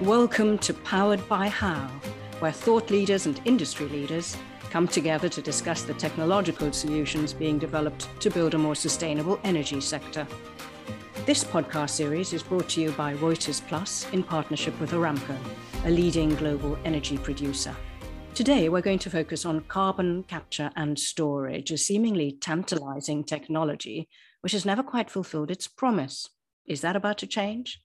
Welcome to Powered by How, where thought leaders and industry leaders come together to discuss the technological solutions being developed to build a more sustainable energy sector. This podcast series is brought to you by Reuters Plus in partnership with Aramco, a leading global energy producer. Today, we're going to focus on carbon capture and storage, a seemingly tantalizing technology which has never quite fulfilled its promise. Is that about to change?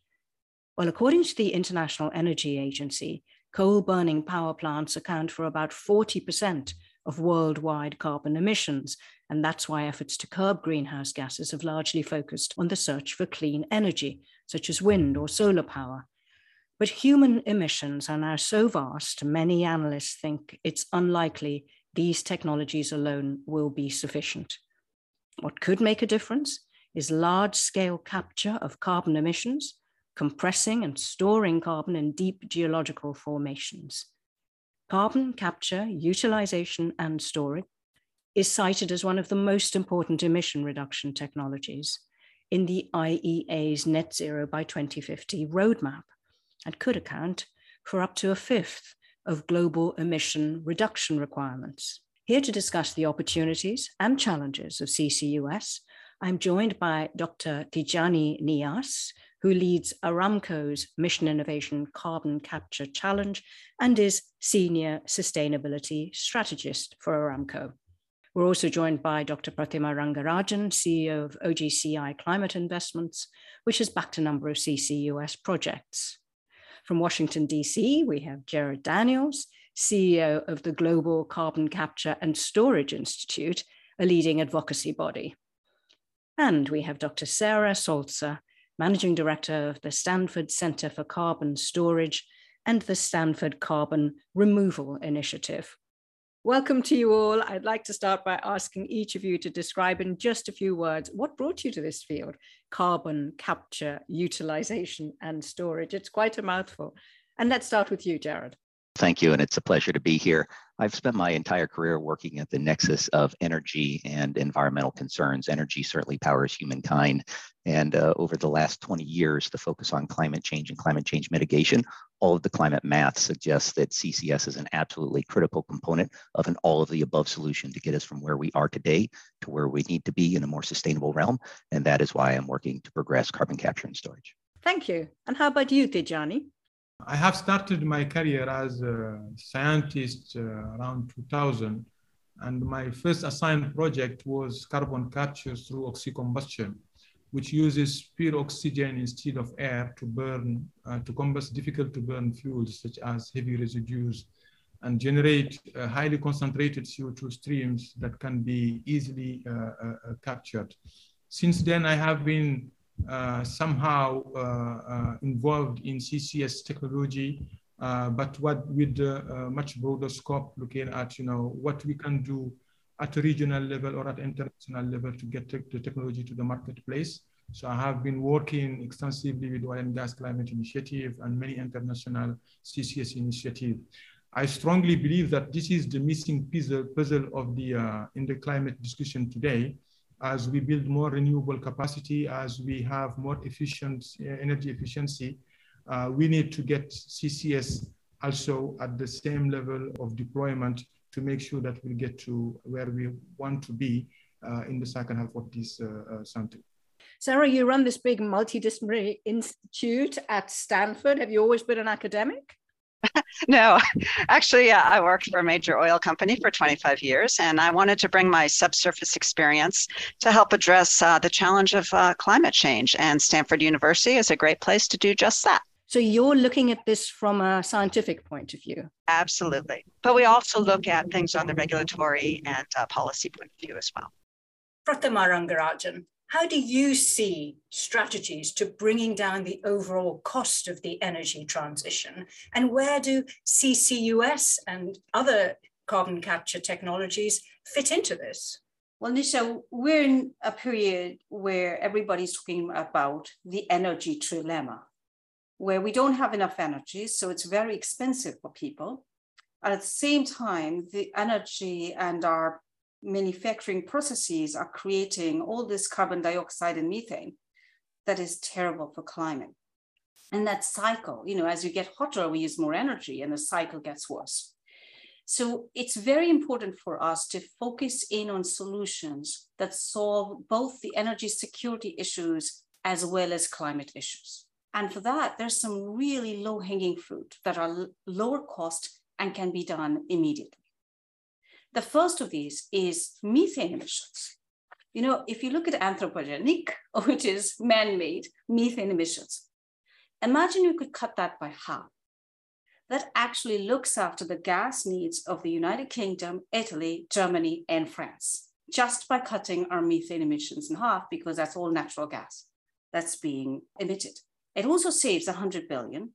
Well, according to the International Energy Agency, coal burning power plants account for about 40% of worldwide carbon emissions. And that's why efforts to curb greenhouse gases have largely focused on the search for clean energy, such as wind or solar power. But human emissions are now so vast, many analysts think it's unlikely these technologies alone will be sufficient. What could make a difference is large scale capture of carbon emissions compressing and storing carbon in deep geological formations. Carbon capture, utilization, and storage is cited as one of the most important emission reduction technologies in the IEA's net zero by 2050 roadmap and could account for up to a fifth of global emission reduction requirements. Here to discuss the opportunities and challenges of CCUS, I'm joined by Dr. Tidjani Niass, who leads Aramco's Mission Innovation Carbon Capture Challenge and is Senior Sustainability Strategist for Aramco. We're also joined by Dr. Pratima Rangarajan, CEO of OGCI Climate Investments, which has backed a number of CCUS projects. From Washington, D.C., we have Jarad Daniels, CEO of the Global Carbon Capture and Storage Institute, a leading advocacy body. And we have Dr. Sarah Saltzer, Managing Director of the Stanford Center for Carbon Storage and the Stanford Carbon Removal Initiative. Welcome to you all. I'd like to start by asking each of you to describe in just a few words what brought you to this field carbon capture, utilization, and storage. It's quite a mouthful. And let's start with you, Jarad. Thank you, and it's a pleasure to be here. I've spent my entire career working at the nexus of energy and environmental concerns. Energy certainly powers humankind. And uh, over the last 20 years, the focus on climate change and climate change mitigation, all of the climate math suggests that CCS is an absolutely critical component of an all of the above solution to get us from where we are today to where we need to be in a more sustainable realm. And that is why I'm working to progress carbon capture and storage. Thank you. And how about you, Tidjani? I have started my career as a scientist uh, around 2000, and my first assigned project was carbon capture through oxycombustion, which uses pure oxygen instead of air to burn, uh, to combust difficult to burn fuels such as heavy residues and generate uh, highly concentrated CO2 streams that can be easily uh, uh, uh, captured. Since then, I have been somehow uh, uh, involved in CCS technology, but what with a much broader scope, looking at you know what we can do at a regional level or at international level to get te the technology to the marketplace. So I have been working extensively with Oil and Gas Climate Initiative and many international CCS initiatives. I strongly believe that this is the missing puzzle, puzzle of the uh, in the climate discussion today as we build more renewable capacity, as we have more efficient uh, energy efficiency, uh, we need to get CCS also at the same level of deployment to make sure that we get to where we want to be uh, in the second half of this uh, uh, century. Sarah, you run this big multidisciplinary institute at Stanford. Have you always been an academic? no, actually, uh, I worked for a major oil company for 25 years, and I wanted to bring my subsurface experience to help address uh, the challenge of uh, climate change. And Stanford University is a great place to do just that. So you're looking at this from a scientific point of view? Absolutely. But we also look at things on the regulatory and uh, policy point of view as well. Pratima Rangarajan, how do you see strategies to bringing down the overall cost of the energy transition? And where do CCUS and other carbon capture technologies fit into this? Well, Nisha, we're in a period where everybody's talking about the energy trilemma, where we don't have enough energy, so it's very expensive for people. At the same time, the energy and our manufacturing processes are creating all this carbon dioxide and methane that is terrible for climate. And that cycle, you know, as you get hotter, we use more energy and the cycle gets worse. So it's very important for us to focus in on solutions that solve both the energy security issues as well as climate issues. And for that, there's some really low hanging fruit that are lower cost and can be done immediately. The first of these is methane emissions. You know, if you look at anthropogenic, which is man made methane emissions, imagine you could cut that by half that actually looks after the gas needs of the United Kingdom, Italy, Germany, and France, just by cutting our methane emissions in half, because that's all natural gas that's being emitted. It also saves $100 billion,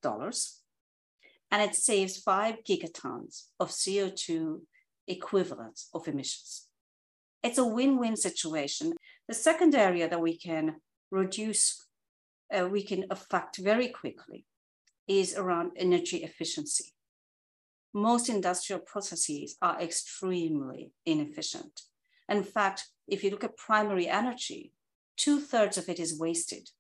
and it saves five gigatons of CO2 equivalents of emissions. It's a win-win situation. The second area that we can reduce, uh, we can affect very quickly is around energy efficiency. Most industrial processes are extremely inefficient. In fact, if you look at primary energy, two thirds of it is wasted.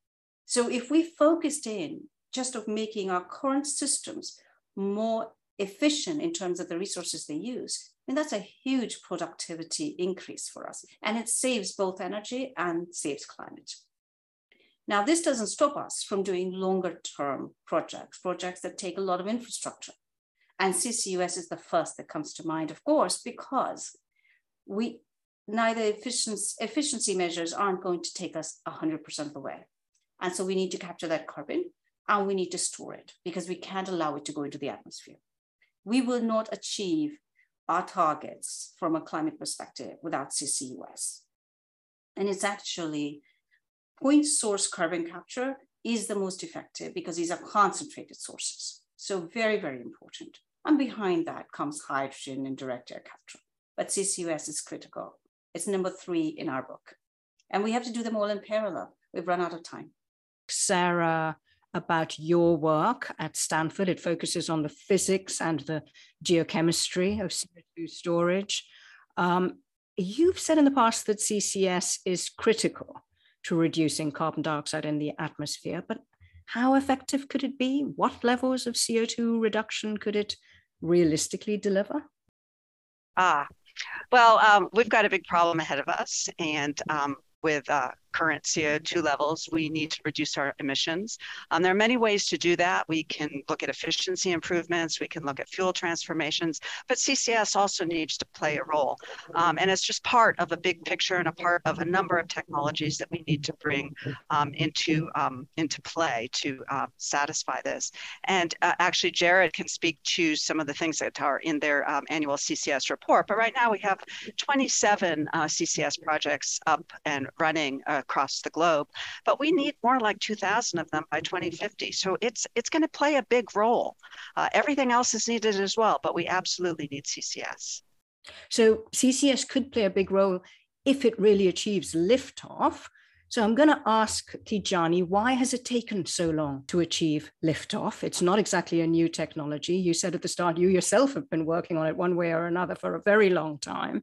So if we focused in just of making our current systems more efficient in terms of the resources they use, That's a huge productivity increase for us. And it saves both energy and saves climate. Now, this doesn't stop us from doing longer term projects, projects that take a lot of infrastructure. And CCUS is the first that comes to mind, of course, because we neither efficiency, efficiency measures aren't going to take us 100% of the way. And so we need to capture that carbon and we need to store it because we can't allow it to go into the atmosphere. We will not achieve our targets from a climate perspective without CCUS. And it's actually point source carbon capture is the most effective because these are concentrated sources. So very, very important. And behind that comes hydrogen and direct air capture. But CCUS is critical. It's number three in our book. And we have to do them all in parallel. We've run out of time. Sarah, about your work at Stanford, it focuses on the physics and the geochemistry of CO2 storage. Um, you've said in the past that CCS is critical to reducing carbon dioxide in the atmosphere. But how effective could it be? What levels of CO2 reduction could it realistically deliver? Ah, well, um, we've got a big problem ahead of us, and um, with uh, current CO2 levels, we need to reduce our emissions. Um, there are many ways to do that. We can look at efficiency improvements, we can look at fuel transformations, but CCS also needs to play a role. Um, and it's just part of a big picture and a part of a number of technologies that we need to bring um, into, um, into play to uh, satisfy this. And uh, actually, Jarad can speak to some of the things that are in their um, annual CCS report. But right now, we have 27 uh, CCS projects up and running uh, across the globe, but we need more like 2,000 of them by 2050. So it's it's going to play a big role. Uh, everything else is needed as well, but we absolutely need CCS. So CCS could play a big role if it really achieves liftoff. So I'm going to ask Tidjani, why has it taken so long to achieve liftoff? It's not exactly a new technology. You said at the start you yourself have been working on it one way or another for a very long time.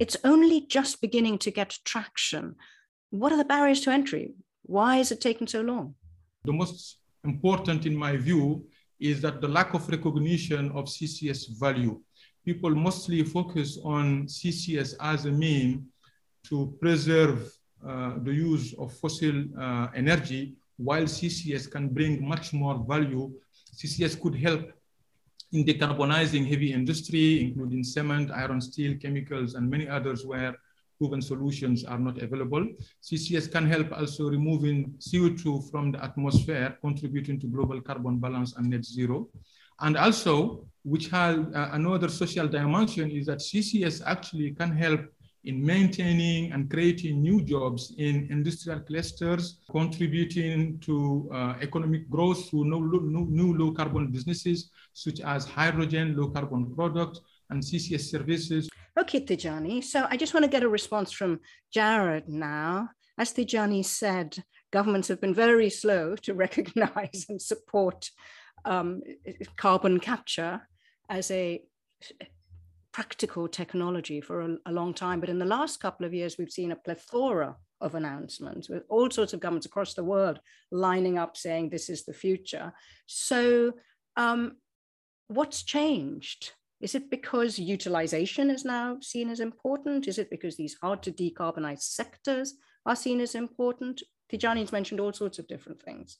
It's only just beginning to get traction what are the barriers to entry? Why is it taking so long? The most important, in my view, is that the lack of recognition of CCS value. People mostly focus on CCS as a mean to preserve uh, the use of fossil uh, energy, while CCS can bring much more value. CCS could help in decarbonizing heavy industry, including cement, iron, steel, chemicals, and many others where proven solutions are not available. CCS can help also removing CO2 from the atmosphere, contributing to global carbon balance and net zero. And also, which has uh, another social dimension is that CCS actually can help in maintaining and creating new jobs in industrial clusters, contributing to uh, economic growth through new, new, new low carbon businesses, such as hydrogen, low carbon products, and CCS services. Okay, Tidjani. So I just want to get a response from Jared now. As Tidjani said, governments have been very slow to recognize and support um, carbon capture as a practical technology for a, a, long time. But in the last couple of years, we've seen a plethora of announcements with all sorts of governments across the world lining up saying this is the future. So, um, what's changed? Is it because utilization is now seen as important? Is it because these hard to decarbonize sectors are seen as important? Tidjani's mentioned all sorts of different things.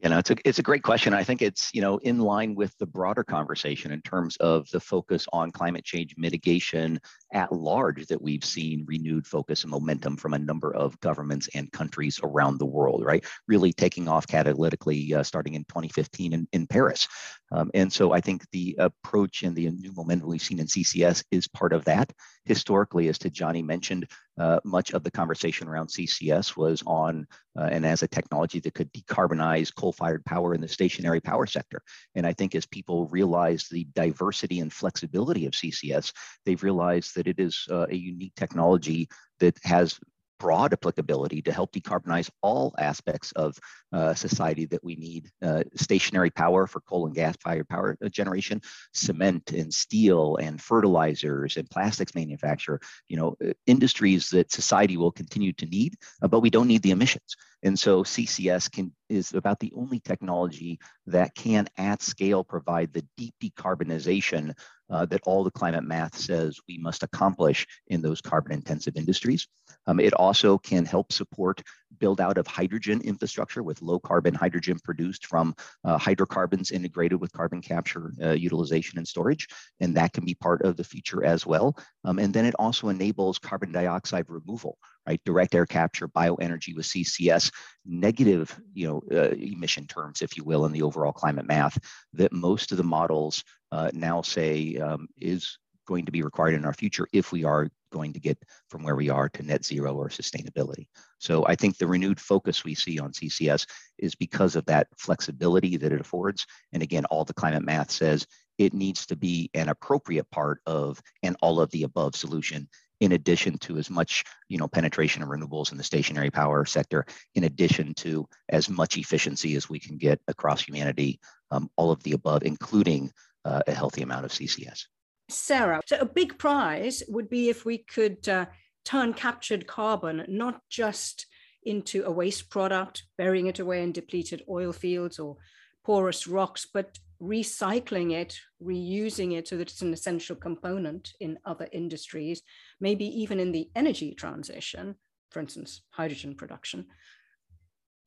You know, it's a it's a great question. I think it's you know in line with the broader conversation in terms of the focus on climate change mitigation at large that we've seen renewed focus and momentum from a number of governments and countries around the world. Right, really taking off catalytically uh, starting in 2015 in, in Paris, um, and so I think the approach and the new momentum we've seen in CCS is part of that. Historically, as Tidjani mentioned, uh, much of the conversation around CCS was on uh, and as a technology that could decarbonize coal-fired power in the stationary power sector. And I think as people realize the diversity and flexibility of CCS, they've realized that it is uh, a unique technology that has broad applicability to help decarbonize all aspects of uh, society that we need uh, stationary power for coal and gas fired power uh, generation cement and steel and fertilizers and plastics manufacture you know uh, industries that society will continue to need uh, but we don't need the emissions and so ccs can is about the only technology that can at scale provide the deep decarbonization uh, that all the climate math says we must accomplish in those carbon intensive industries. Um, it also can help support build out of hydrogen infrastructure with low carbon hydrogen produced from uh, hydrocarbons integrated with carbon capture uh, utilization and storage. And that can be part of the future as well. Um, and then it also enables carbon dioxide removal, right? Direct air capture, bioenergy with CCS, negative, you know, uh, emission terms, if you will, in the overall climate math that most of the models uh, now say um, is going to be required in our future if we are going to get from where we are to net zero or sustainability. So I think the renewed focus we see on CCS is because of that flexibility that it affords. And again, all the climate math says it needs to be an appropriate part of an all of the above solution in addition to as much you know penetration of renewables in the stationary power sector in addition to as much efficiency as we can get across humanity um, all of the above including uh, a healthy amount of ccs Sarah, so a big prize would be if we could uh, turn captured carbon not just into a waste product, burying it away in depleted oil fields or porous rocks, but recycling it, reusing it so that it's an essential component in other industries, maybe even in the energy transition, for instance, hydrogen production.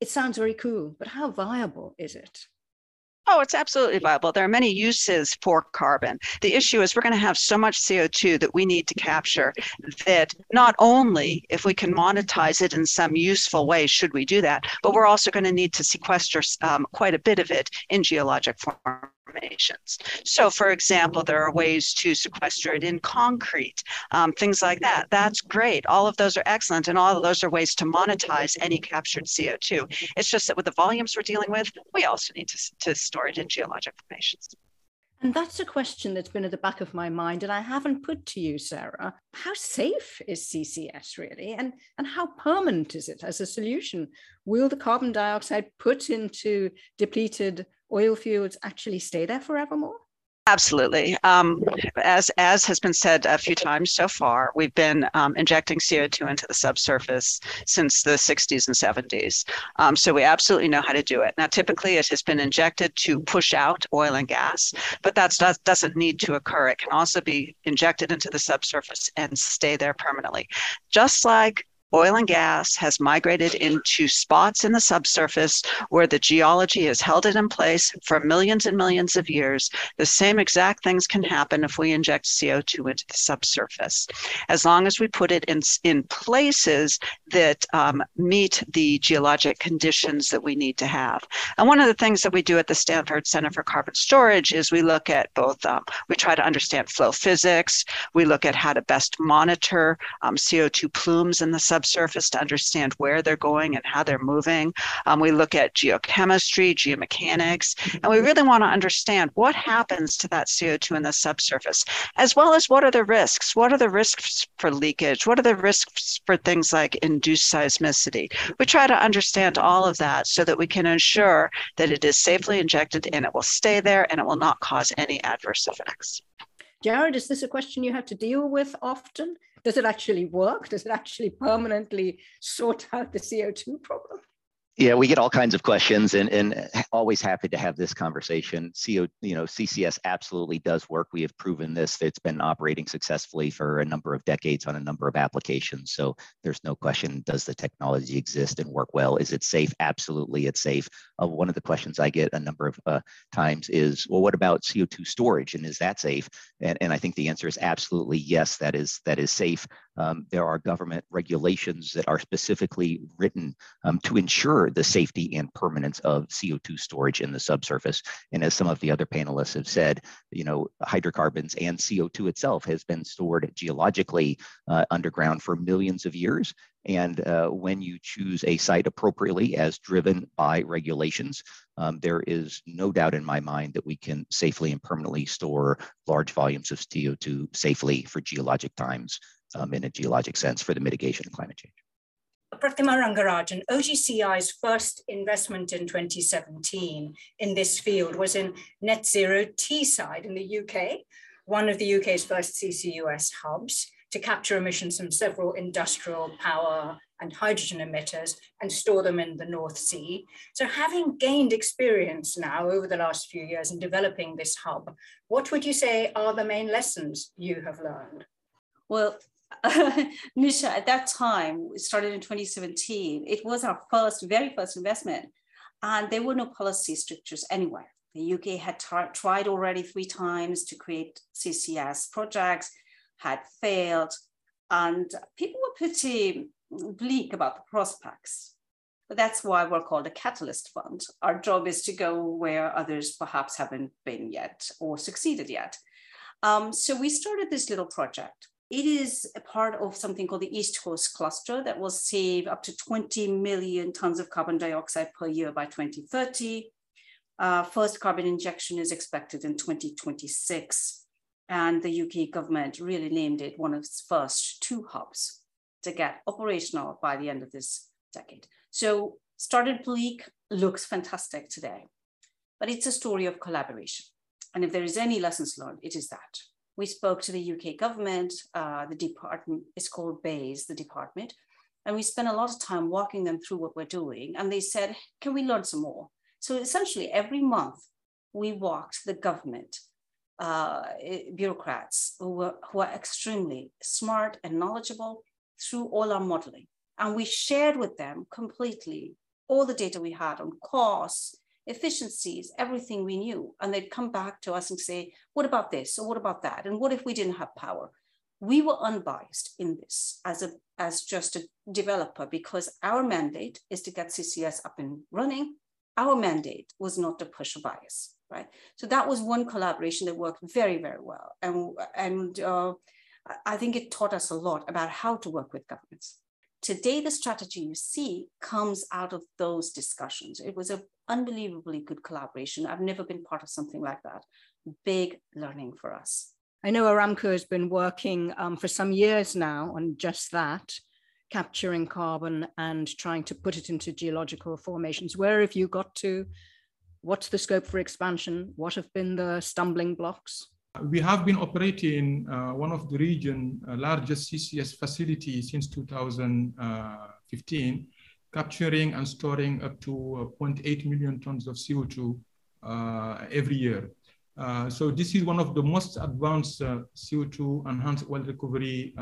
It sounds very cool, but how viable is it? Oh, it's absolutely viable. There are many uses for carbon. The issue is we're going to have so much CO2 that we need to capture that not only if we can monetize it in some useful way, should we do that, but we're also going to need to sequester um, quite a bit of it in geologic form formations. So, for example, there are ways to sequester it in concrete, um, things like that. That's great. All of those are excellent, and all of those are ways to monetize any captured CO2. It's just that with the volumes we're dealing with, we also need to, to store it in geologic formations. And that's a question that's been at the back of my mind, and I haven't put to you, Sarah. How safe is CCS really, and, and how permanent is it as a solution? Will the carbon dioxide put into depleted oil fields actually stay there forevermore? Absolutely. Um, as as has been said a few times so far, we've been um, injecting CO2 into the subsurface since the 60s and 70s. Um, so we absolutely know how to do it. Now, typically, it has been injected to push out oil and gas, but that doesn't need to occur. It can also be injected into the subsurface and stay there permanently. Just like oil and gas has migrated into spots in the subsurface where the geology has held it in place for millions and millions of years. The same exact things can happen if we inject CO2 into the subsurface, as long as we put it in, in places that um, meet the geologic conditions that we need to have. And one of the things that we do at the Stanford Center for Carbon Storage is we look at both, um, we try to understand flow physics, we look at how to best monitor um, CO2 plumes in the subsurface subsurface to understand where they're going and how they're moving. Um, we look at geochemistry, geomechanics, and we really want to understand what happens to that CO2 in the subsurface, as well as what are the risks? What are the risks for leakage? What are the risks for things like induced seismicity? We try to understand all of that so that we can ensure that it is safely injected and it will stay there and it will not cause any adverse effects. Jarad, is this a question you have to deal with often? Does it actually work? Does it actually permanently sort out the CO2 problem? Yeah, we get all kinds of questions and, and always happy to have this conversation. CO, you know, CCS absolutely does work. We have proven this. It's been operating successfully for a number of decades on a number of applications. So there's no question, does the technology exist and work well? Is it safe? Absolutely, it's safe. Uh, one of the questions I get a number of uh, times is, well, what about CO2 storage and is that safe? And, and I think the answer is absolutely yes, that is, that is safe. Um, there are government regulations that are specifically written um, to ensure the safety and permanence of CO2 storage in the subsurface. And as some of the other panelists have said, you know, hydrocarbons and CO2 itself has been stored geologically uh, underground for millions of years. And uh, when you choose a site appropriately as driven by regulations, um, there is no doubt in my mind that we can safely and permanently store large volumes of CO2 safely for geologic times um, in a geologic sense for the mitigation of climate change. Pratima Rangarajan, OGCI's first investment in 2017 in this field was in Net Zero Teesside in the UK, one of the UK's first CCUS hubs to capture emissions from several industrial power and hydrogen emitters and store them in the North Sea. So having gained experience now over the last few years in developing this hub, what would you say are the main lessons you have learned? Well, Nisha, at that time, it started in 2017. It was our first, very first investment, and there were no policy strictures anywhere. The UK had tried already three times to create CCS projects, had failed, and people were pretty bleak about the prospects. But that's why we're called a catalyst fund. Our job is to go where others perhaps haven't been yet or succeeded yet. Um, so we started this little project it is a part of something called the East Coast Cluster that will save up to 20 million tons of carbon dioxide per year by 2030. Uh, first carbon injection is expected in 2026. And the UK government really named it one of its first two hubs to get operational by the end of this decade. So started bleak, looks fantastic today, but it's a story of collaboration. And if there is any lessons learned, it is that we spoke to the UK government, uh, the department, it's called BEIS, the department, and we spent a lot of time walking them through what we're doing. And they said, can we learn some more? So essentially every month we walked the government uh, bureaucrats who were, who are extremely smart and knowledgeable through all our modeling. And we shared with them completely all the data we had on costs, efficiencies, everything we knew. And they'd come back to us and say, what about this? Or what about that? And what if we didn't have power? We were unbiased in this as, a, as just a developer because our mandate is to get CCS up and running. Our mandate was not to push a bias, right? So that was one collaboration that worked very, very well. And, and uh, I think it taught us a lot about how to work with governments. Today, the strategy you see comes out of those discussions. It was an unbelievably good collaboration. I've never been part of something like that. Big learning for us. I know Aramco has been working um, for some years now on just that, capturing carbon and trying to put it into geological formations. Where have you got to? What's the scope for expansion? What have been the stumbling blocks? We have been operating uh, one of the region's uh, largest CCS facilities since 2015, capturing and storing up to uh, 0.8 million tons of CO2 uh, every year. Uh, so this is one of the most advanced uh, CO2 enhanced oil recovery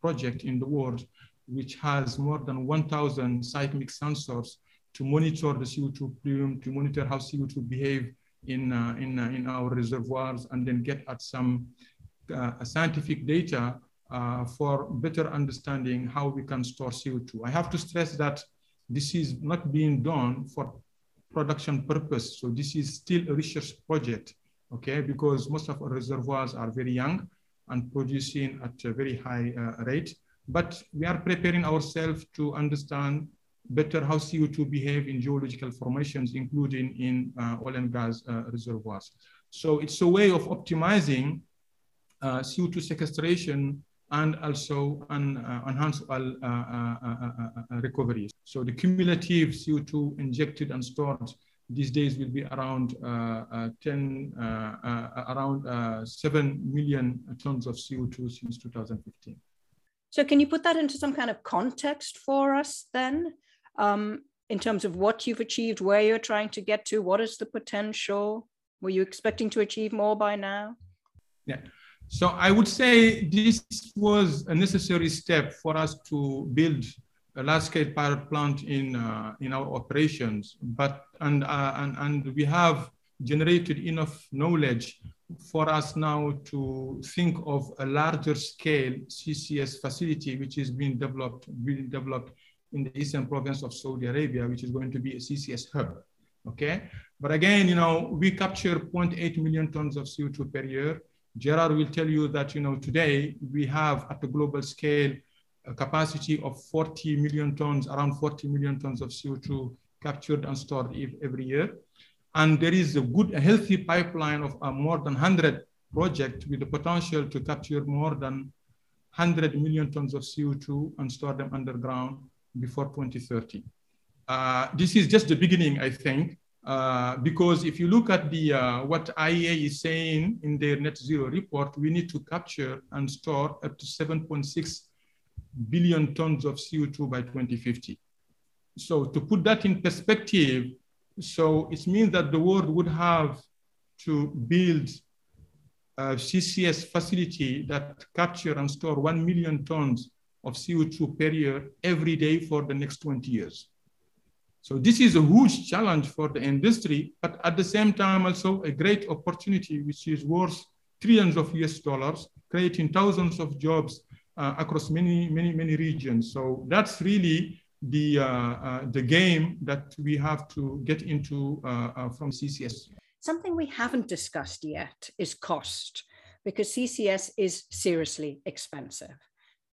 project in the world, which has more than 1,000 seismic sensors to monitor the CO2 plume, to monitor how CO2 behave in, uh, in, uh, in our reservoirs and then get at some uh, scientific data for better understanding how we can store CO2. I have to stress that this is not being done for production purpose. So this is still a research project, okay? Because most of our reservoirs are very young and producing at a very high uh, rate. But we are preparing ourselves to understand better how CO2 behave in geological formations, including in uh, oil and gas uh, reservoirs. So it's a way of optimizing uh, CO2 sequestration and also an enhanced oil recovery. So the cumulative CO2 injected and stored these days will be around uh, uh, 10, uh, around uh, 7 million tons of CO2 since 2015. So can you put that into some kind of context for us then? Um, in terms of what you've achieved, where you're trying to get to, what is the potential? Were you expecting to achieve more by now? Yeah. So I would say this was a necessary step for us to build a large-scale pilot plant in uh, in our operations. But and, uh, and and we have generated enough knowledge for us now to think of a larger scale CCS facility, which is being developed, being developed in the eastern province of Saudi Arabia, which is going to be a CCS hub. Okay, but again, you know, we capture 0.8 million tons of CO2 per year. Gerard will tell you that, you know, today we have at the global scale a capacity of 40 million tons, around 40 million tons of CO2 captured and stored every year. And there is a good, a healthy pipeline of uh, more than 100 projects with the potential to capture more than 100 million tons of CO2 and store them underground before 2030. Uh, this is just the beginning, I think, uh, because if you look at the uh, what IEA is saying in their net zero report, we need to capture and store up to 7.6 billion tons of CO2 by 2050. So to put that in perspective, so it means that the world would have to build a CCS facility that capture and store 1 million tons of CO2 per year every day for the next 20 years. So this is a huge challenge for the industry, but at the same time also a great opportunity which is worth trillions of US dollars, creating thousands of jobs uh, across many, many, many regions. So that's really the, uh, uh, the game that we have to get into uh, uh, from CCS. Something we haven't discussed yet is cost, because CCS is seriously expensive.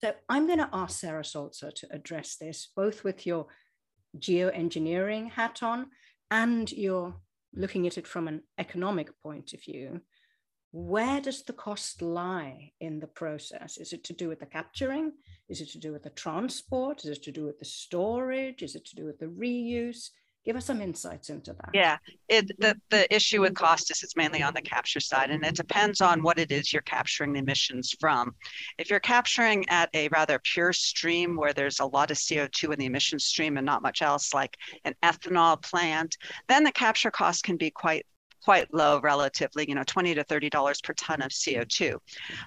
So I'm going to ask Sarah Saltzer to address this, both with your geoengineering hat on and you're looking at it from an economic point of view. Where does the cost lie in the process? Is it to do with the capturing? Is it to do with the transport? Is it to do with the storage? Is it to do with the reuse? Give us some insights into that. Yeah, it, the, the issue with cost is it's mainly on the capture side, and it depends on what it is you're capturing the emissions from. If you're capturing at a rather pure stream where there's a lot of CO2 in the emission stream and not much else, like an ethanol plant, then the capture cost can be quite quite low relatively, you know, 20 to $30 per ton of CO2.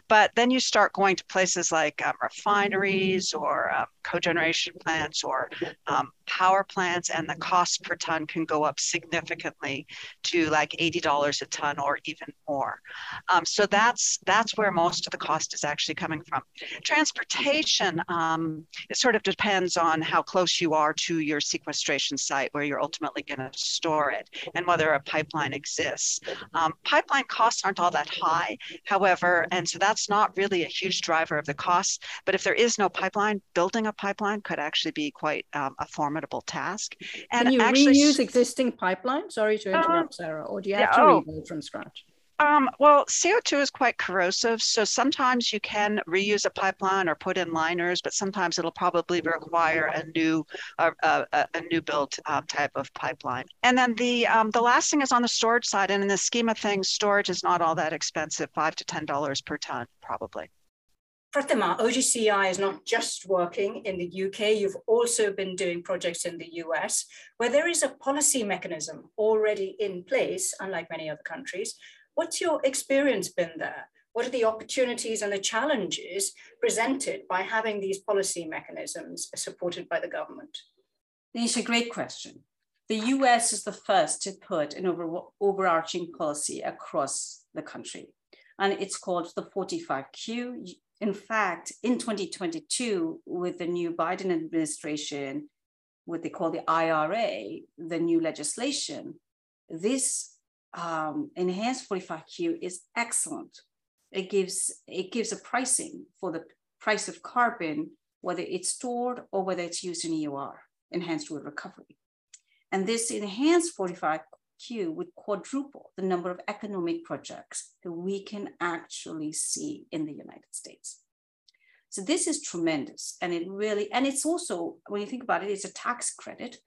But then you start going to places like um, refineries or um, cogeneration plants or um, power plants and the cost per ton can go up significantly to like $80 a ton or even more. Um, so that's that's where most of the cost is actually coming from. Transportation, um, it sort of depends on how close you are to your sequestration site where you're ultimately going to store it and whether a pipeline exists. Um, pipeline costs aren't all that high, however, and so that's not really a huge driver of the costs. But if there is no pipeline, building a pipeline could actually be quite um, a formidable task. And Can you actually, reuse existing pipelines? Sorry to interrupt, um, Sarah. Or do you have yeah, to oh, rebuild from scratch? Um, well, CO2 is quite corrosive, so sometimes you can reuse a pipeline or put in liners, but sometimes it'll probably require a new uh, uh, a new built uh, type of pipeline. And then the um, the last thing is on the storage side, and in the scheme of things, storage is not all that expensive, five to ten dollars per ton, probably. Pratima, OGCI is not just working in the UK, you've also been doing projects in the US, where there is a policy mechanism already in place, unlike many other countries. What's your experience been there? What are the opportunities and the challenges presented by having these policy mechanisms supported by the government? It's a great question. The US is the first to put an over, overarching policy across the country, and it's called the 45Q in fact, in 2022, with the new Biden administration, what they call the IRA, the new legislation, this um, enhanced 45Q is excellent. It gives it gives a pricing for the price of carbon, whether it's stored or whether it's used in EOR, enhanced oil recovery. And this enhanced 45 Q would quadruple the number of economic projects that we can actually see in the United States. So this is tremendous. And it really, and it's also, when you think about it, it's a tax credit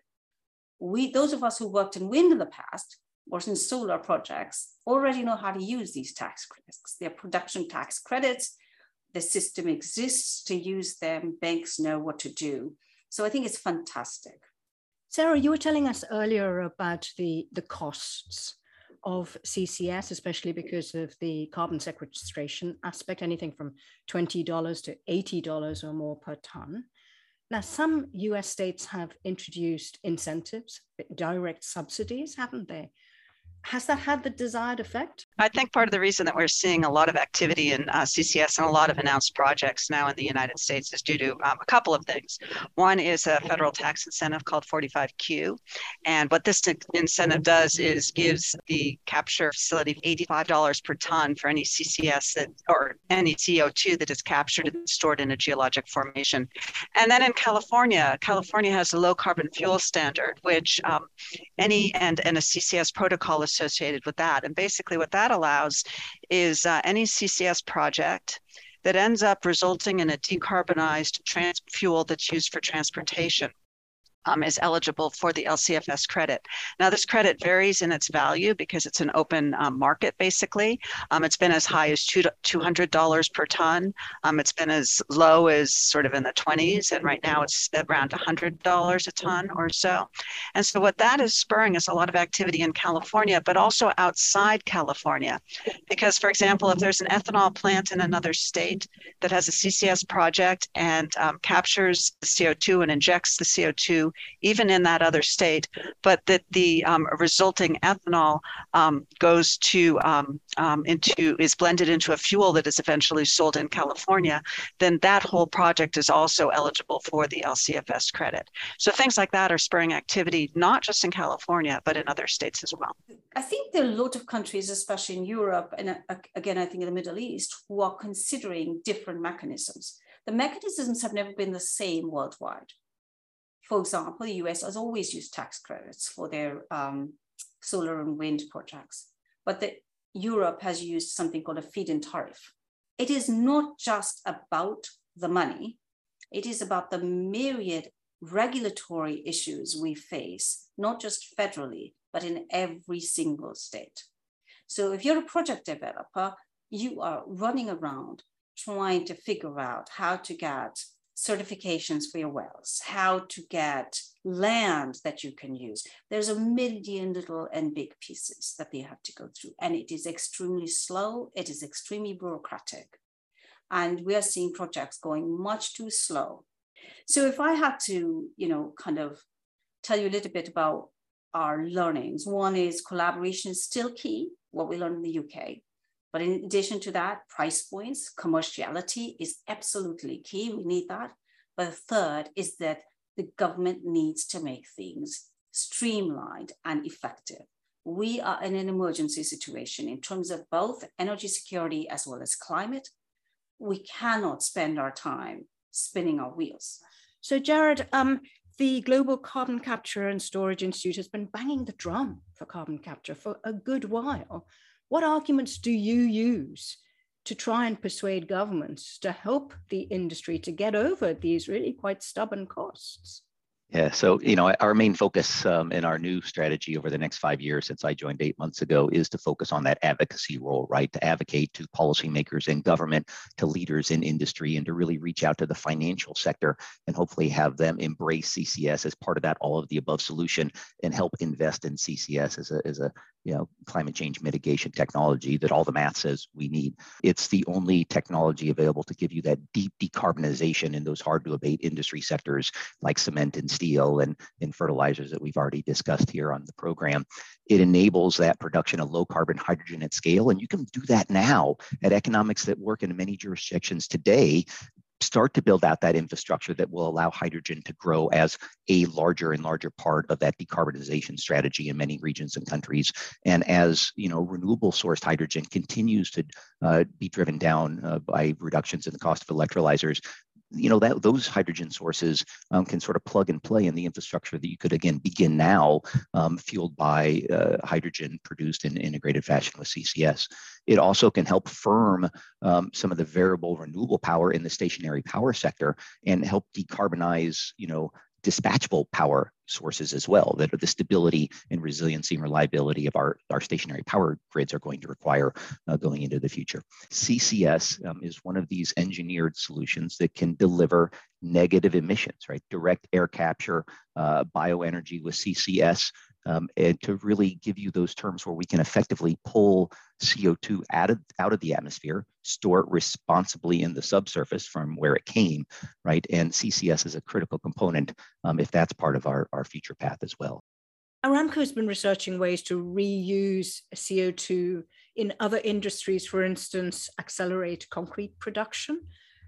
we, those of us who worked in wind in the past or in solar projects already know how to use these tax credits. They're production tax credits. The system exists to use them. Banks know what to do. So I think it's fantastic. Sarah, you were telling us earlier about the, the costs of CCS, especially because of the carbon sequestration aspect, anything from $20 to $80 or more per ton. Now, some US states have introduced incentives, direct subsidies, haven't they? Has that had the desired effect? I think part of the reason that we're seeing a lot of activity in uh, CCS and a lot of announced projects now in the United States is due to um, a couple of things. One is a federal tax incentive called 45Q. And what this incentive does is gives the capture facility $85 per ton for any CCS that, or any CO2 that is captured and stored in a geologic formation. And then in California, California has a low carbon fuel standard, which um, any and, and a CCS protocol is associated with that. And basically, what that allows is uh, any CCS project that ends up resulting in a decarbonized trans- fuel that's used for transportation um, is eligible for the LCFS credit. Now, this credit varies in its value because it's an open um, market, basically. Um, it's been as high as two, $200 per ton. Um, it's been as low as sort of in the 20s, and right now it's around $100 a ton or so. And so, what that is spurring is a lot of activity in California, but also outside California. Because, for example, if there's an ethanol plant in another state that has a CCS project and um, captures the CO2 and injects the CO2 even in that other state, but that the um, resulting ethanol um, goes to um, um, into is blended into a fuel that is eventually sold in California, then that whole project is also eligible for the LCFS credit. So things like that are spurring activity not just in California but in other states as well. I think there are a lot of countries, especially in Europe and uh, again I think in the Middle East, who are considering different mechanisms. The mechanisms have never been the same worldwide. For example, the US has always used tax credits for their um, solar and wind projects, but the, Europe has used something called a feed-in tariff. It is not just about the money, it is about the myriad regulatory issues we face, not just federally, but in every single state. So if you're a project developer, you are running around trying to figure out how to get certifications for your wells, how to get land that you can use. There's a million little and big pieces that they have to go through. And it is extremely slow, it is extremely bureaucratic. And we are seeing projects going much too slow. So if I had to, you know, kind of tell you a little bit about our learnings, one is collaboration is still key, what we learned in the UK. But in addition to that, price points, commerciality is absolutely key. We need that. But the third is that the government needs to make things streamlined and effective. We are in an emergency situation in terms of both energy security as well as climate. We cannot spend our time spinning our wheels. So, Jarad, um, the Global Carbon Capture and Storage Institute has been banging the drum for carbon capture for a good while. What arguments do you use to try and persuade governments to help the industry to get over these really quite stubborn costs? Yeah, so you know, our main focus um, in our new strategy over the next five years, since I joined eight months ago, is to focus on that advocacy role, right? To advocate to policymakers in government, to leaders in industry, and to really reach out to the financial sector and hopefully have them embrace CCS as part of that all of the above solution and help invest in CCS as a as a you know climate change mitigation technology that all the math says we need. It's the only technology available to give you that deep decarbonization in those hard to abate industry sectors like cement and steel and in fertilizers that we've already discussed here on the program. It enables that production of low carbon hydrogen at scale. And you can do that now at economics that work in many jurisdictions today start to build out that infrastructure that will allow hydrogen to grow as a larger and larger part of that decarbonization strategy in many regions and countries. And as you know renewable sourced hydrogen continues to uh, be driven down uh, by reductions in the cost of electrolyzers you know that those hydrogen sources um, can sort of plug and play in the infrastructure that you could again begin now um, fueled by uh, hydrogen produced in integrated fashion with ccs it also can help firm um, some of the variable renewable power in the stationary power sector and help decarbonize you know dispatchable power sources as well that the stability and resiliency and reliability of our, our stationary power grids are going to require uh, going into the future. CCS um, is one of these engineered solutions that can deliver negative emissions, right? Direct air capture, uh, bioenergy with CCS um, and to really give you those terms where we can effectively pull CO2 out of, out of the atmosphere, store it responsibly in the subsurface from where it came, right? And CCS is a critical component um, if that's part of our, our future path as well. Aramco has been researching ways to reuse CO2 in other industries, for instance, accelerate concrete production.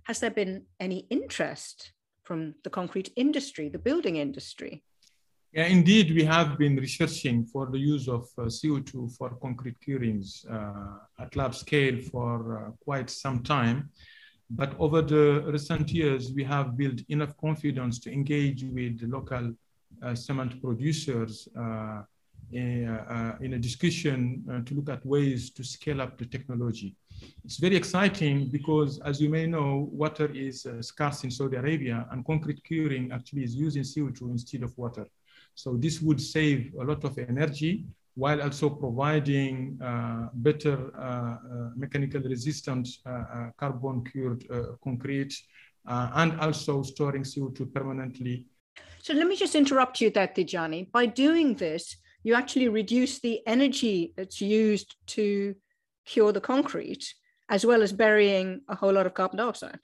Has there been any interest from the concrete industry, the building industry? Yeah, indeed, we have been researching for the use of uh, CO2 for concrete curings uh, at lab scale for uh, quite some time. But over the recent years, we have built enough confidence to engage with local cement producers uh, in, uh, in, a discussion to look at ways to scale up the technology. It's very exciting because, as you may know, water is scarce in Saudi Arabia, and concrete curing actually is using CO2 instead of water. So this would save a lot of energy while also providing uh, better uh, uh, mechanical resistant uh, uh, carbon cured uh, concrete and also storing CO2 permanently. So let me just interrupt you there, Tidjani. By doing this, you actually reduce the energy that's used to cure the concrete, as well as burying a whole lot of carbon dioxide.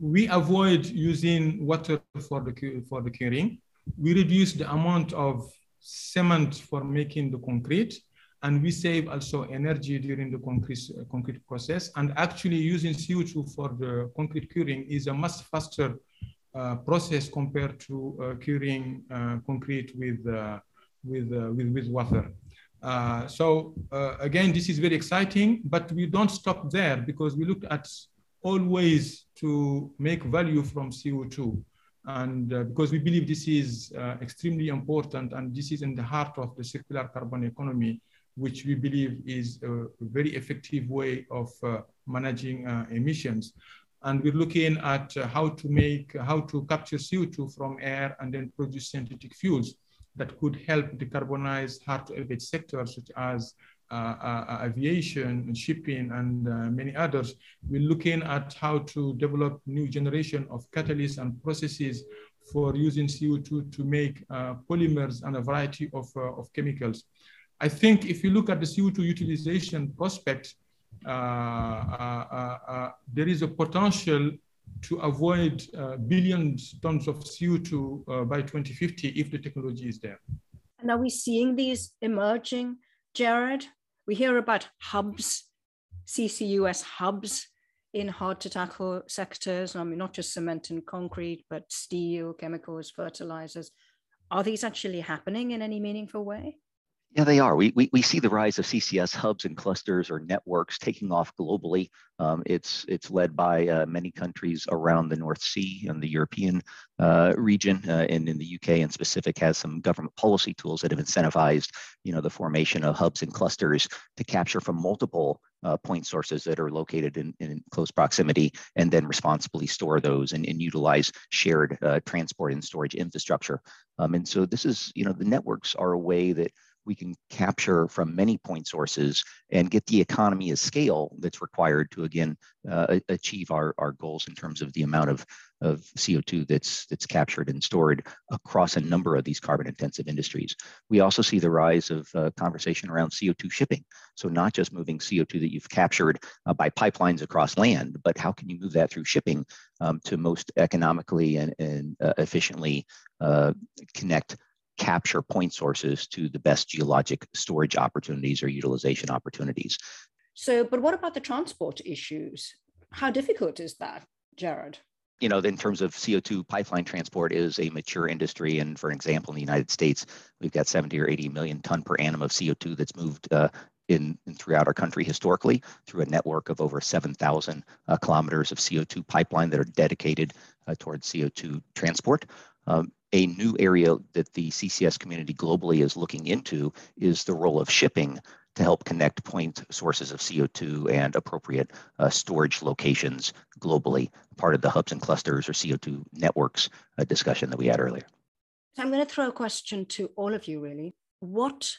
We avoid using water for the, for the curing we reduce the amount of cement for making the concrete and we save also energy during the concrete, uh, concrete process. And actually using CO2 for the concrete curing is a much faster process compared to uh, curing uh, concrete with, uh, with, uh, with, with water. so again, this is very exciting, but we don't stop there because we look at all ways to make value from CO2 and uh, because we believe this is uh, extremely important and this is in the heart of the circular carbon economy which we believe is a very effective way of uh, managing uh, emissions and we're looking at uh, how to make how to capture co2 from air and then produce synthetic fuels that could help decarbonize hard to abate sectors such as uh, uh, aviation and shipping and uh, many others. We're looking at how to develop new generation of catalysts and processes for using CO2 to make polymers and a variety of, of chemicals. I think if you look at the CO2 utilization prospect, uh, uh, uh, Uh, uh, uh, there is a potential to avoid billions tons of CO2 by 2050 if the technology is there. And are we seeing these emerging, Jarad? We hear about hubs, CCUS hubs in hard to tackle sectors. I mean, not just cement and concrete, but steel, chemicals, fertilizers. Are these actually happening in any meaningful way? Yeah, they are. We, we, we see the rise of CCS hubs and clusters or networks taking off globally. Um, it's, it's led by uh, many countries around the North Sea and the European uh, region uh, and in the UK in specific has some government policy tools that have incentivized you know, the formation of hubs and clusters to capture from multiple uh, point sources that are located in, in, close proximity and then responsibly store those and, and utilize shared uh, transport and storage infrastructure. Um, and so this is, you know, the networks are a way that we can capture from many point sources and get the economy of scale that's required to again uh, achieve our, our goals in terms of the amount of, of CO2 that's that's captured and stored across a number of these carbon intensive industries. We also see the rise of uh, conversation around CO2 shipping. So not just moving CO2 that you've captured uh, by pipelines across land, but how can you move that through shipping um, to most economically and, and uh, efficiently uh, connect capture point sources to the best geologic storage opportunities or utilization opportunities. So, but what about the transport issues? How difficult is that, Jarad? You know, in terms of CO2, pipeline transport is a mature industry. And for example, in the United States, we've got 70 or 80 million ton per annum of CO2 that's moved uh, in, in, throughout our country historically through a network of over 7,000 uh, kilometers of CO2 pipeline that are dedicated uh, towards CO2 transport. Um, a new area that the CCS community globally is looking into is the role of shipping to help connect point sources of CO2 and appropriate uh, storage locations globally, part of the hubs and clusters or CO2 networks uh, discussion that we had earlier. So I'm going to throw a question to all of you, really. What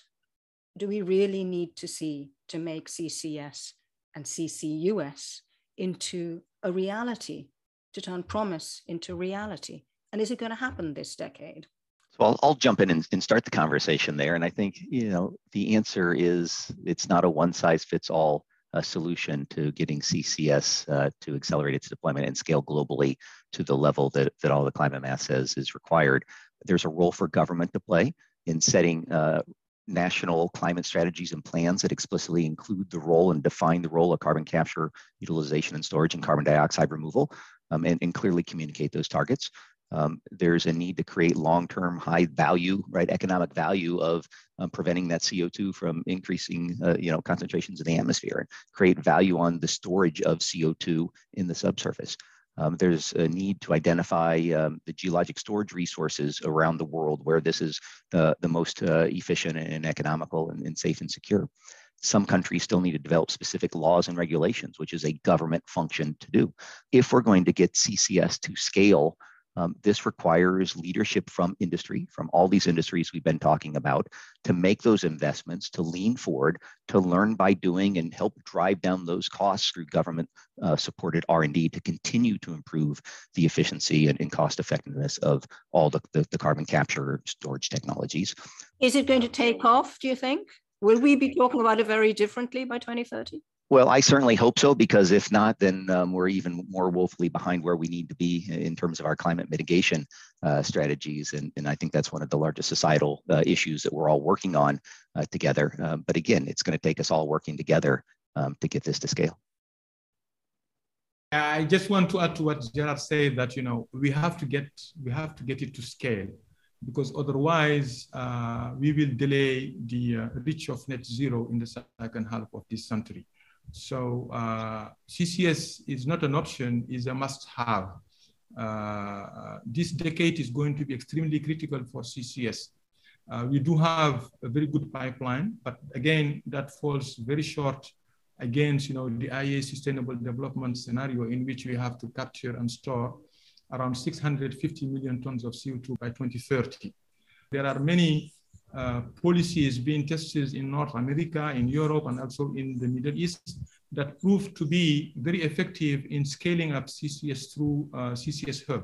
do we really need to see to make CCS and CCUS into a reality, to turn promise into reality? And is it going to happen this decade? So I'll, I'll jump in and, and, start the conversation there. And I think, you know, the answer is it's not a one size fits all uh, solution to getting CCS uh, to accelerate its deployment and scale globally to the level that, that all the climate math says is required. There's a role for government to play in setting uh, national climate strategies and plans that explicitly include the role and define the role of carbon capture, utilization, and storage and carbon dioxide removal, um, and, and, clearly communicate those targets. Um, there's a need to create long-term high value, right, economic value of um, preventing that CO2 from increasing, uh, you know, concentrations in the atmosphere and create value on the storage of CO2 in the subsurface. Um, there's a need to identify um, the geologic storage resources around the world where this is the, the most uh, efficient and economical and, and safe and secure. Some countries still need to develop specific laws and regulations, which is a government function to do. If we're going to get CCS to scale um, this requires leadership from industry, from all these industries we've been talking about, to make those investments, to lean forward, to learn by doing, and help drive down those costs through government-supported uh, R&D to continue to improve the efficiency and, and cost effectiveness of all the, the, the carbon capture storage technologies. Is it going to take off? Do you think? Will we be talking about it very differently by 2030? Well, I certainly hope so, because if not, then um, we're even more woefully behind where we need to be in terms of our climate mitigation uh, strategies. And, and I think that's one of the largest societal uh, issues that we're all working on uh, together. Um, but again, it's going to take us all working together um, to get this to scale. I just want to add to what Jarad said that you know we have to get we have to get it to scale because otherwise uh, we will delay the uh, reach of net zero in the second half of this century. So uh, CCS is not an option, is a must-have. Uh, this decade is going to be extremely critical for CCS. Uh, we do have a very good pipeline, but again, that falls very short against you know, the IEA sustainable development scenario in which we have to capture and store around 650 million tons of CO2 by 2030. There are many uh, is being tested in North America, in Europe, and also in the Middle East that proved to be very effective in scaling up CCS through uh, CCS Hub.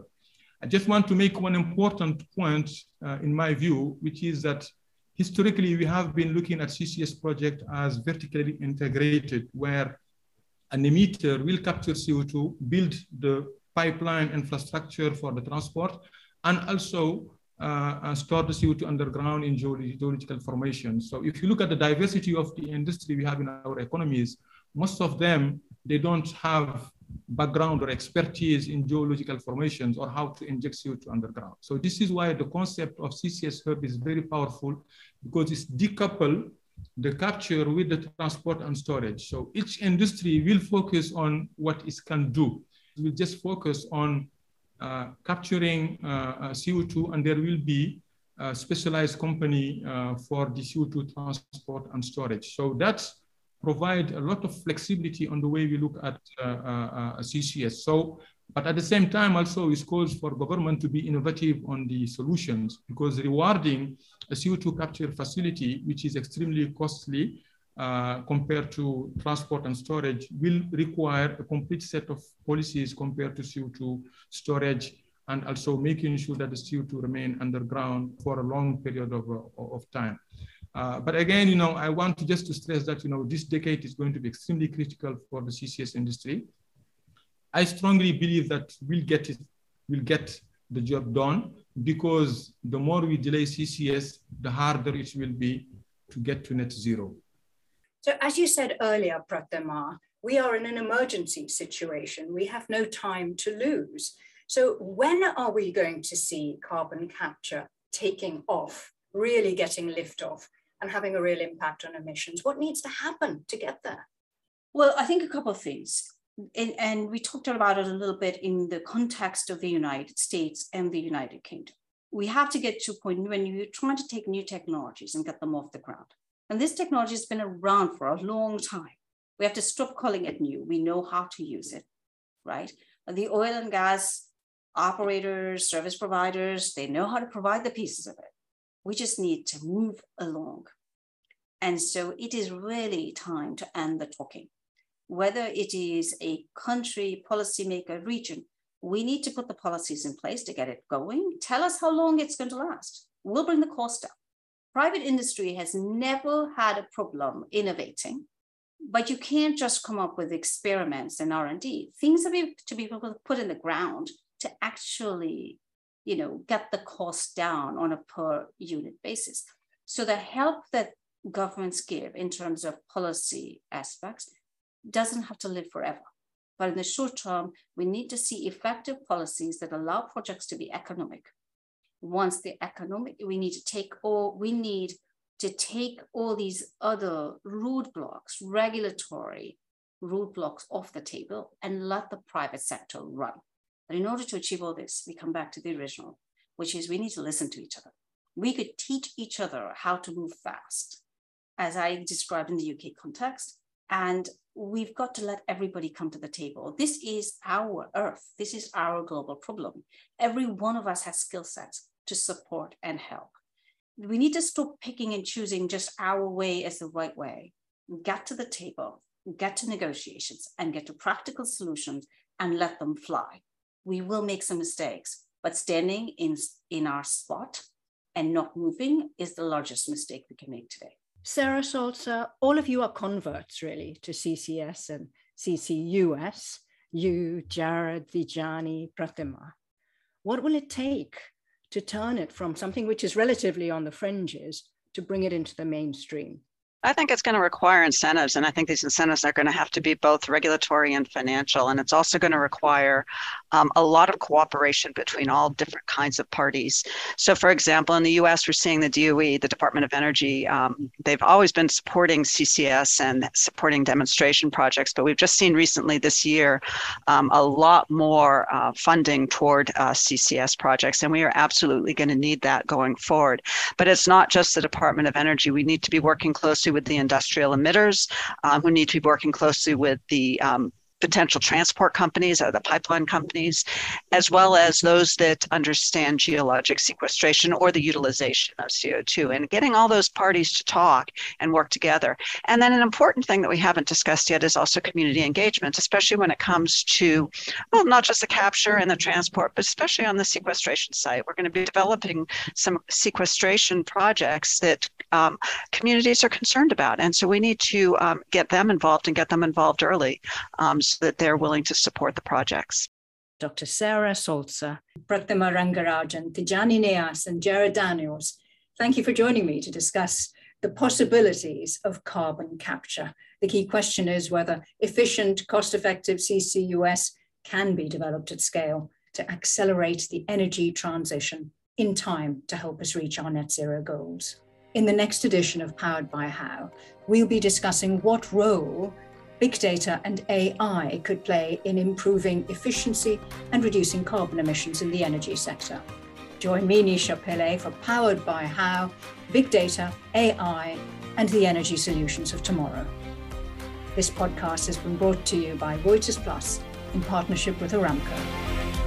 I just want to make one important point uh, in my view, which is that historically we have been looking at CCS project as vertically integrated, where an emitter will capture CO2, build the pipeline infrastructure for the transport, and also uh, store the CO2 underground in geological formations. So if you look at the diversity of the industry we have in our economies, most of them, they don't have background or expertise in geological formations or how to inject CO2 underground. So this is why the concept of CCS hub is very powerful because it's decouple the capture with the transport and storage. So each industry will focus on what it can do. Will just focus on uh, capturing uh, uh CO2 and there will be a specialized company uh, for the CO2 transport and storage. So that's provide a lot of flexibility on the way we look at CCS. So but at the same time, also, it calls for government to be innovative on the solutions because rewarding a CO2 capture facility, which is extremely costly, uh, compared to transport and storage will require a complete set of policies compared to CO2 storage and also making sure that the CO2 remain underground for a long period of, uh, of time. Uh, but again, you know, I want to just to stress that, you know, this decade is going to be extremely critical for the CCS industry. I strongly believe that we'll get it, we'll get the job done because the more we delay CCS, the harder it will be to get to net zero. So as you said earlier, Pratima, we are in an emergency situation. We have no time to lose. So when are we going to see carbon capture taking off, really getting liftoff and having a real impact on emissions? What needs to happen to get there? Well, I think a couple of things. And, and we talked about it a little bit in the context of the United States and the United Kingdom. We have to get to a point when you're trying to take new technologies and get them off the ground and this technology has been around for a long time. We have to stop calling it new. We know how to use it, right? The oil and gas operators, service providers, they know how to provide the pieces of it. We just need to move along. And so it is really time to end the talking. Whether it is a country, policymaker, region, we need to put the policies in place to get it going. Tell us how long it's going to last. We'll bring the cost down. Private industry has never had a problem innovating, but you can't just come up with experiments and R&D. Things have to be put in the ground to actually, you know, get the cost down on a per unit basis. So the help that governments give in terms of policy aspects doesn't have to live forever. But in the short term, we need to see effective policies that allow projects to be economic. Once the economic, we need to take all, we need to take all these other roadblocks, regulatory roadblocks off the table and let the private sector run. But in order to achieve all this, we come back to the original, which is we need to listen to each other. We could teach each other how to move fast, as I described in the UK context. And we've got to let everybody come to the table. This is our earth. This is our global problem. Every one of us has skill sets to support and help. We need to stop picking and choosing just our way as the right way. Get to the table, get to negotiations, and get to practical solutions and let them fly. We will make some mistakes, but standing in, in our spot and not moving is the largest mistake we can make today. Sarah Saltzer, all of you are converts really to CCS and CCUS. You, Jarad, Tidjani, Pratima. What will it take to turn it from something which is relatively on the fringes to bring it into the mainstream? I think it's going to require incentives, and I think these incentives are going to have to be both regulatory and financial. And it's also going to require um, a lot of cooperation between all different kinds of parties. So, for example, in the US, we're seeing the DOE, the Department of Energy, um, they've always been supporting CCS and supporting demonstration projects, but we've just seen recently this year um, a lot more uh, funding toward uh, CCS projects, and we are absolutely going to need that going forward. But it's not just the Department of Energy, we need to be working closely with the industrial emitters um, who need to be working closely with the um, potential transport companies or the pipeline companies, as well as those that understand geologic sequestration or the utilization of CO2, and getting all those parties to talk and work together. And then an important thing that we haven't discussed yet is also community engagement, especially when it comes to, well, not just the capture and the transport, but especially on the sequestration site. We're going to be developing some sequestration projects that um, communities are concerned about. And so we need to um, get them involved and get them involved early um, so that they're willing to support the projects. Dr. Sarah Saltzer, Pratima Rangarajan, Tidjani Niass, and Jarad Daniels, thank you for joining me to discuss the possibilities of carbon capture. The key question is whether efficient, cost effective CCUS can be developed at scale to accelerate the energy transition in time to help us reach our net zero goals. In the next edition of Powered by How, we'll be discussing what role big data and AI could play in improving efficiency and reducing carbon emissions in the energy sector. Join me, Nisha Pillay, for Powered by How, Big Data, AI, and the Energy Solutions of Tomorrow. This podcast has been brought to you by Reuters Plus in partnership with Aramco.